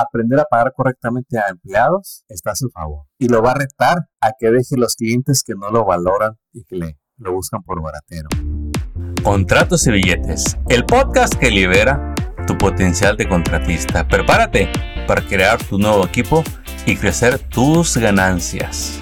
aprender a pagar correctamente a empleados está a su favor. Y lo va a retar a que deje los clientes que no lo valoran y que le, lo buscan por baratero. Contratos y billetes, el podcast que libera tu potencial de contratista. Prepárate para crear tu nuevo equipo y crecer tus ganancias.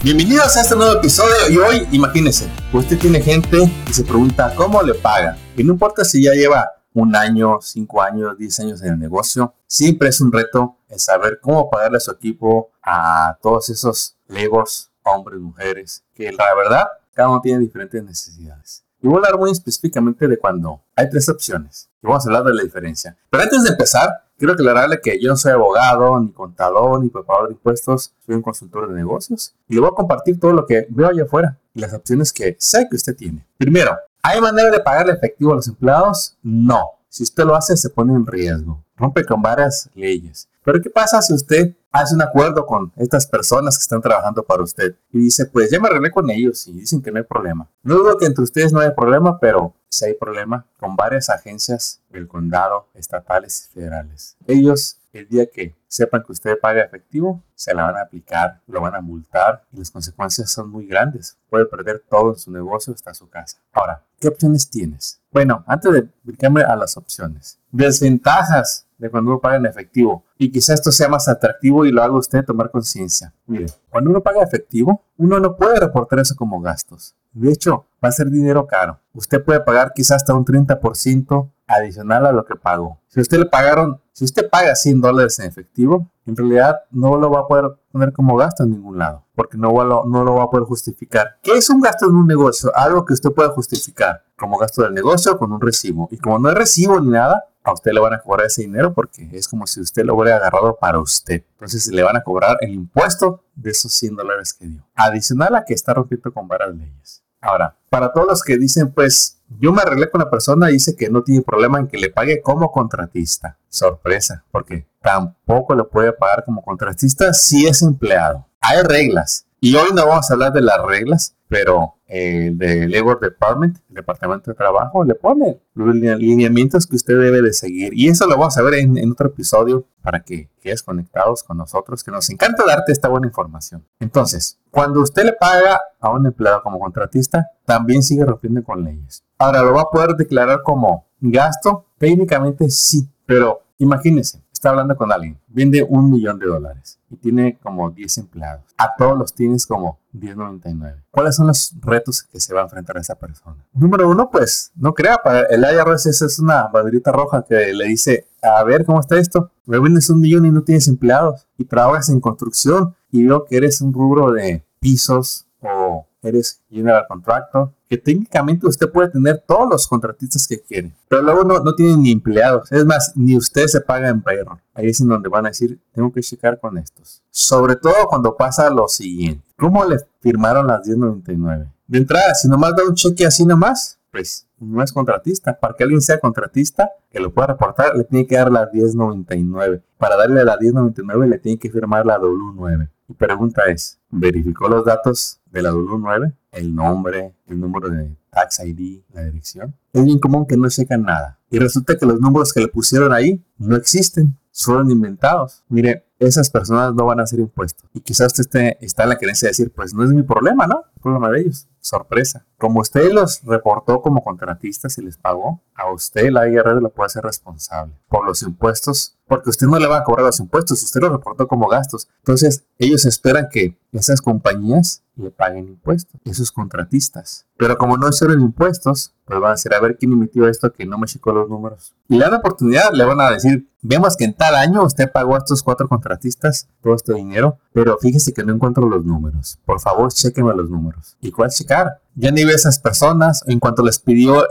Bienvenidos a este nuevo episodio y hoy imagínense, usted tiene gente y se pregunta cómo le paga. Y no importa si ya lleva un año, cinco años, diez años en el negocio, siempre es un reto el saber cómo pagarle a su equipo a todos esos legos, hombres, mujeres, que la verdad cada uno tiene diferentes necesidades. Y voy a hablar muy específicamente de cuando hay tres opciones. Y vamos a hablar de la diferencia. Pero antes de empezar, quiero aclararle que yo no soy abogado, ni contador, ni preparador de impuestos. Soy un consultor de negocios. Y le voy a compartir todo lo que veo allá afuera y las opciones que sé que usted tiene. Primero, ¿hay manera de pagarle efectivo a los empleados? No. Si usted lo hace, se pone en riesgo. Rompe con varias leyes. Pero ¿qué pasa si usted hace un acuerdo con estas personas que están trabajando para usted y dice, pues ya me arreglé con ellos y dicen que no hay problema? No dudo que entre ustedes no hay problema, pero si hay problema con varias agencias del condado, estatales y federales. Ellos, el día que sepan que usted paga efectivo, se la van a aplicar, lo van a multar y las consecuencias son muy grandes. Puede perder todo en su negocio hasta su casa. Ahora, ¿qué opciones tienes? Bueno, antes de explicarme a las opciones. Desventajas de cuando uno paga en efectivo. Y quizás esto sea más atractivo y lo haga usted tomar conciencia. Mire, cuando uno paga efectivo, uno no puede reportar eso como gastos. De hecho, va a ser dinero caro. Usted puede pagar quizás hasta un 30% adicional a lo que pagó. Si usted le pagaron, si usted paga 100 dólares en efectivo, en realidad no lo va a poder poner como gasto en ningún lado, porque no, lo, no lo va a poder justificar. ¿Qué es un gasto en un negocio? Algo que usted pueda justificar como gasto del negocio con un recibo. Y como no es recibo ni nada, a usted le van a cobrar ese dinero porque es como si usted lo hubiera agarrado para usted. Entonces le van a cobrar el impuesto de esos 100 dólares que dio. Adicional a que está rompiendo con varias leyes. Ahora, para todos los que dicen, pues yo me arreglé con la persona y dice que no tiene problema en que le pague como contratista. Sorpresa, porque tampoco le puede pagar como contratista si es empleado. Hay reglas. Y hoy no vamos a hablar de las reglas, pero el de Labor Department, el Departamento de Trabajo, le pone los lineamientos que usted debe de seguir. Y eso lo vamos a ver en, otro episodio para que quedes conectados con nosotros, que nos encanta darte esta buena información. Entonces, cuando usted le paga a un empleado como contratista, también sigue rompiendo con leyes. Ahora, ¿lo va a poder declarar como gasto? Técnicamente sí, pero imagínese, está hablando con alguien, vende un millón de dólares y tiene como 10 empleados. A todos los tienes como 10.99. ¿Cuáles son los retos que se va a enfrentar a esa persona? Número uno, pues, no crea, el IRS es una banderita roja que le dice, a ver, ¿cómo está esto? Me vendes un millón y no tienes empleados y trabajas en construcción y veo que eres un rubro de pisos o eres general contractor, que técnicamente usted puede tener todos los contratistas que quiere, pero luego no, no tiene ni empleados. Es más, ni usted se paga en payroll. Ahí es en donde van a decir, tengo que checar con estos. Sobre todo cuando pasa lo siguiente. ¿Cómo le firmaron las 1099? De entrada, si nomás da un cheque así nomás, pues no es contratista. Para que alguien sea contratista, que lo pueda reportar, le tiene que dar la 1099. Para darle la 1099 le tiene que firmar la W9. Mi pregunta es, ¿verificó los datos de la W9? El nombre, el número de tax ID, la dirección. Es bien común que no checan nada. Y resulta que los números que le pusieron ahí no existen, fueron inventados. Mire, esas personas no van a hacer impuestos. Y quizás usted está en la creencia de decir, pues no es mi problema, ¿no? El problema de ellos. Sorpresa. Como usted los reportó como contratistas y les pagó, a usted la IRS lo puede hacer responsable por los impuestos, porque usted no le va a cobrar los impuestos, usted los reportó como gastos. Entonces, ellos esperan que esas compañías le paguen impuestos, esos contratistas. Pero como no hicieron impuestos, pues van a decir, a ver quién emitió esto que no me checó los números. Y le dan oportunidad, le van a decir, vemos que en tal año usted pagó a estos cuatro contratistas todo este dinero, pero fíjese que no encuentro los números. Por favor, chequenme los números. ¿Y cuál checar? Ya ni ve esas personas, en cuanto les pidió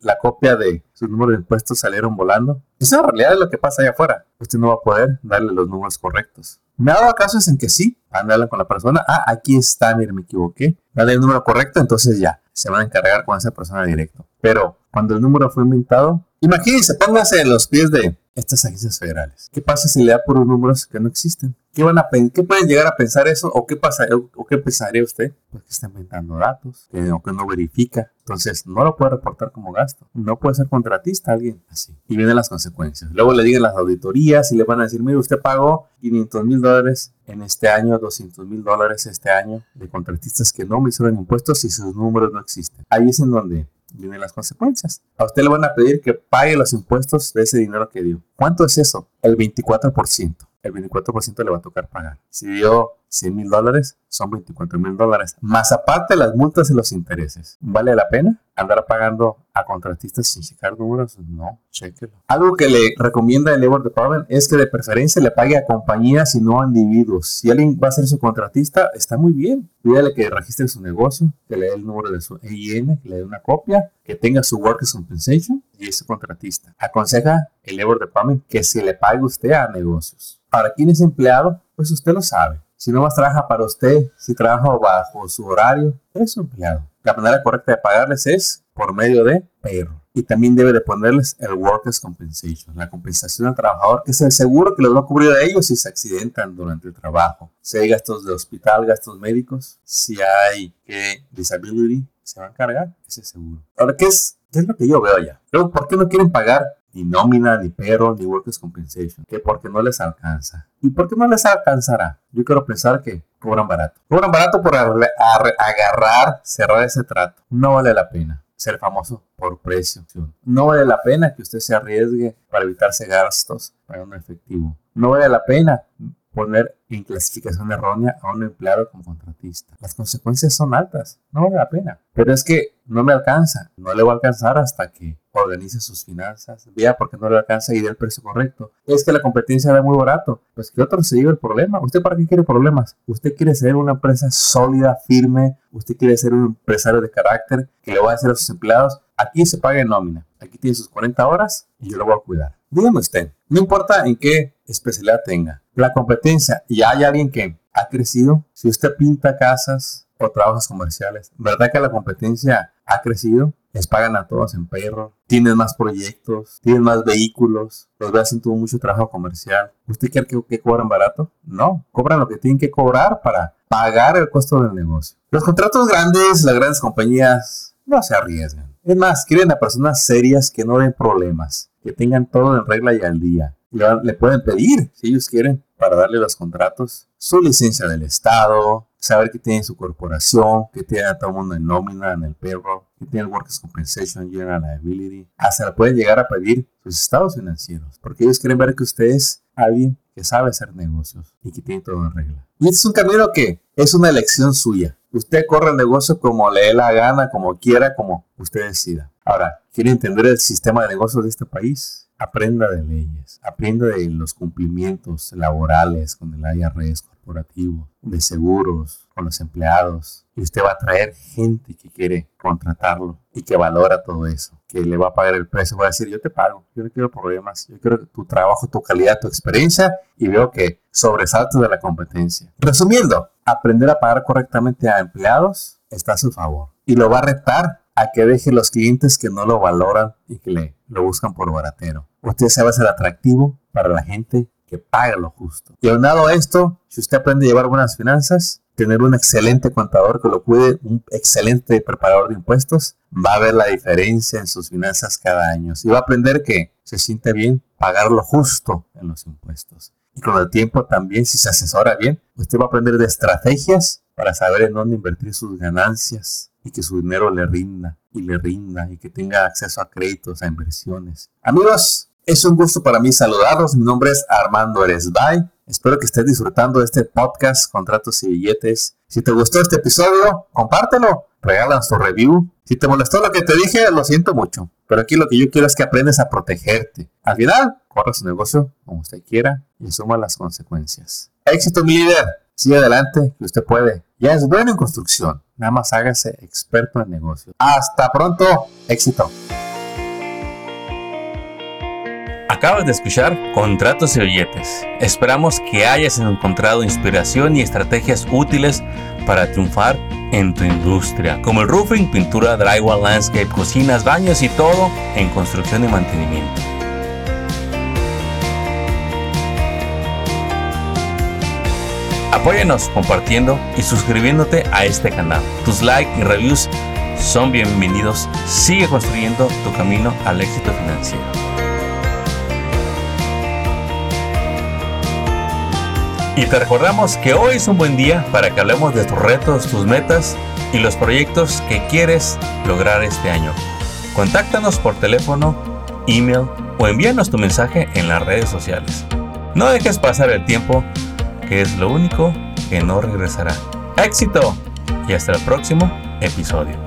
la copia de su número de impuestos, salieron volando. Esa en realidad es lo que pasa allá afuera. Usted no va a poder darle los números correctos. Me ha dado casos en que sí, van a hablar con la persona, ah, aquí está, mire, me equivoqué, dale el número correcto, entonces ya, se van a encargar con esa persona directo. Pero cuando el número fue inventado, Imagínense, póngase en los pies de estas agencias federales. ¿Qué pasa si le da por números que no existen? ¿Qué, van a ¿Qué pueden llegar a pensar eso? ¿O qué, pasa, o, qué pensaría usted? Pues que está inventando datos, que, que no verifica. Entonces, no lo puede reportar como gasto. No puede ser contratista alguien así. Y vienen las consecuencias. Luego le digan las auditorías y le van a decir, mire, usted pagó 500 mil dólares en este año, 200 mil dólares este año de contratistas que no me hicieron impuestos y sus números no existen. Ahí es en donde vienen las consecuencias. A usted le van a pedir que pague los impuestos de ese dinero que dio. ¿Cuánto es eso? El 24% el 24% le va a tocar pagar. Si dio 100 mil dólares, son 24 mil dólares. Más aparte las multas y los intereses. ¿Vale la pena andar pagando a contratistas sin checar números? No, chequelo. Algo que le recomienda el Labor Department es que de preferencia le pague a compañías y no a individuos. Si alguien va a ser su contratista, está muy bien. Pídale que registre su negocio, que le dé el número de su EIN, que le dé una copia, que tenga su Workers Compensation y es su contratista. Aconseja el Labor Department que se le pague usted a negocios. Para quien es empleado, pues usted lo sabe. Si no más trabaja para usted, si trabaja bajo su horario, es su empleado. La manera correcta de pagarles es por medio de perro. Y también debe de ponerles el Workers' Compensation, la compensación al trabajador, que es el seguro que les va a cubrir a ellos si se accidentan durante el trabajo. Si hay gastos de hospital, gastos médicos, si hay que disability, se va a encargar ese seguro. Ahora, ¿qué es, qué es lo que yo veo? Luego, ¿por qué no quieren pagar ni nómina, ni perro, ni workers compensation, que porque no les alcanza. ¿Y por qué no les alcanzará? Yo quiero pensar que cobran barato. Cobran barato por agarrar, cerrar ese trato. No vale la pena ser famoso por precio. No vale la pena que usted se arriesgue para evitarse gastos un efectivo. No vale la pena poner en clasificación errónea a un empleado como contratista. Las consecuencias son altas, no vale la pena. Pero es que no me alcanza, no le va a alcanzar hasta que organice sus finanzas, vea por qué no le alcanza y dé el precio correcto. Es que la competencia da muy barato, pues que otro se lleve el problema. ¿Usted para qué quiere problemas? ¿Usted quiere ser una empresa sólida, firme? ¿Usted quiere ser un empresario de carácter que le va a hacer a sus empleados? Aquí se paga en nómina, aquí tiene sus 40 horas y yo lo voy a cuidar. Dígame usted, no importa en qué especialidad tenga, la competencia y hay alguien que ha crecido, si usted pinta casas o trabajos comerciales, ¿verdad que la competencia ha crecido? Les pagan a todos en perro, tienen más proyectos, tienen más vehículos, los ve haciendo mucho trabajo comercial. ¿Usted cree que, que cobran barato? No, cobran lo que tienen que cobrar para pagar el costo del negocio. Los contratos grandes, las grandes compañías, no se arriesgan. Es más, quieren a personas serias que no den problemas, que tengan todo en regla y al día le, pueden pedir, si ellos quieren, para darle los contratos, su licencia del Estado, saber que tiene su corporación, que tiene a todo el mundo en nómina, en el perro, que tiene el Workers' Compensation, General Liability. Hasta le pueden llegar a pedir sus estados financieros, porque ellos quieren ver que usted es alguien que sabe hacer negocios y que tiene todo en regla. Y este es un camino que es una elección suya. Usted corre el negocio como le dé la gana, como quiera, como usted decida. Ahora, ¿quiere entender el sistema de negocios de este país? aprenda de leyes, aprenda de los cumplimientos laborales con el IRS corporativo, de seguros con los empleados. Y usted va a traer gente que quiere contratarlo y que valora todo eso, que le va a pagar el precio. Va a decir, yo te pago, yo no quiero problemas, yo quiero tu trabajo, tu calidad, tu experiencia y veo que sobresalto de la competencia. Resumiendo, aprender a pagar correctamente a empleados está a su favor y lo va a retar a que deje los clientes que no lo valoran y que le lo buscan por baratero. Usted se va a ser atractivo para la gente que paga lo justo. Y aunado a esto, si usted aprende a llevar buenas finanzas, tener un excelente contador que lo cuide, un excelente preparador de impuestos, va a ver la diferencia en sus finanzas cada año. Y va a aprender que se siente bien pagar lo justo en los impuestos. Y con el tiempo también, si se asesora bien, usted va a aprender de estrategias para saber en dónde invertir sus ganancias y que su dinero le rinda y le rinda y que tenga acceso a créditos, a inversiones. Amigos, es un gusto para mí saludarlos. Mi nombre es Armando Eresbay. Espero que estés disfrutando de este podcast, Contratos y Billetes. Si te gustó este episodio, compártelo, regalan su review. Si te molestó lo que te dije, lo siento mucho. Pero aquí lo que yo quiero es que aprendas a protegerte. Al final, corra su negocio como usted quiera y asuma las consecuencias. Éxito, mi líder. Sigue adelante, que usted puede. Ya es bueno en construcción. Nada más hágase experto en negocios. Hasta pronto. Éxito. Acabas de escuchar Contratos y Billetes. Esperamos que hayas encontrado inspiración y estrategias útiles para triunfar en tu industria, como el roofing, pintura, drywall, landscape, cocinas, baños y todo en construcción y mantenimiento. Apóyanos compartiendo y suscribiéndote a este canal. Tus likes y reviews son bienvenidos. Sigue construyendo tu camino al éxito financiero. Y te recordamos que hoy es un buen día para que hablemos de tus retos, tus metas y los proyectos que quieres lograr este año. Contáctanos por teléfono, email o envíanos tu mensaje en las redes sociales. No dejes pasar el tiempo, que es lo único que no regresará. ¡Éxito! Y hasta el próximo episodio.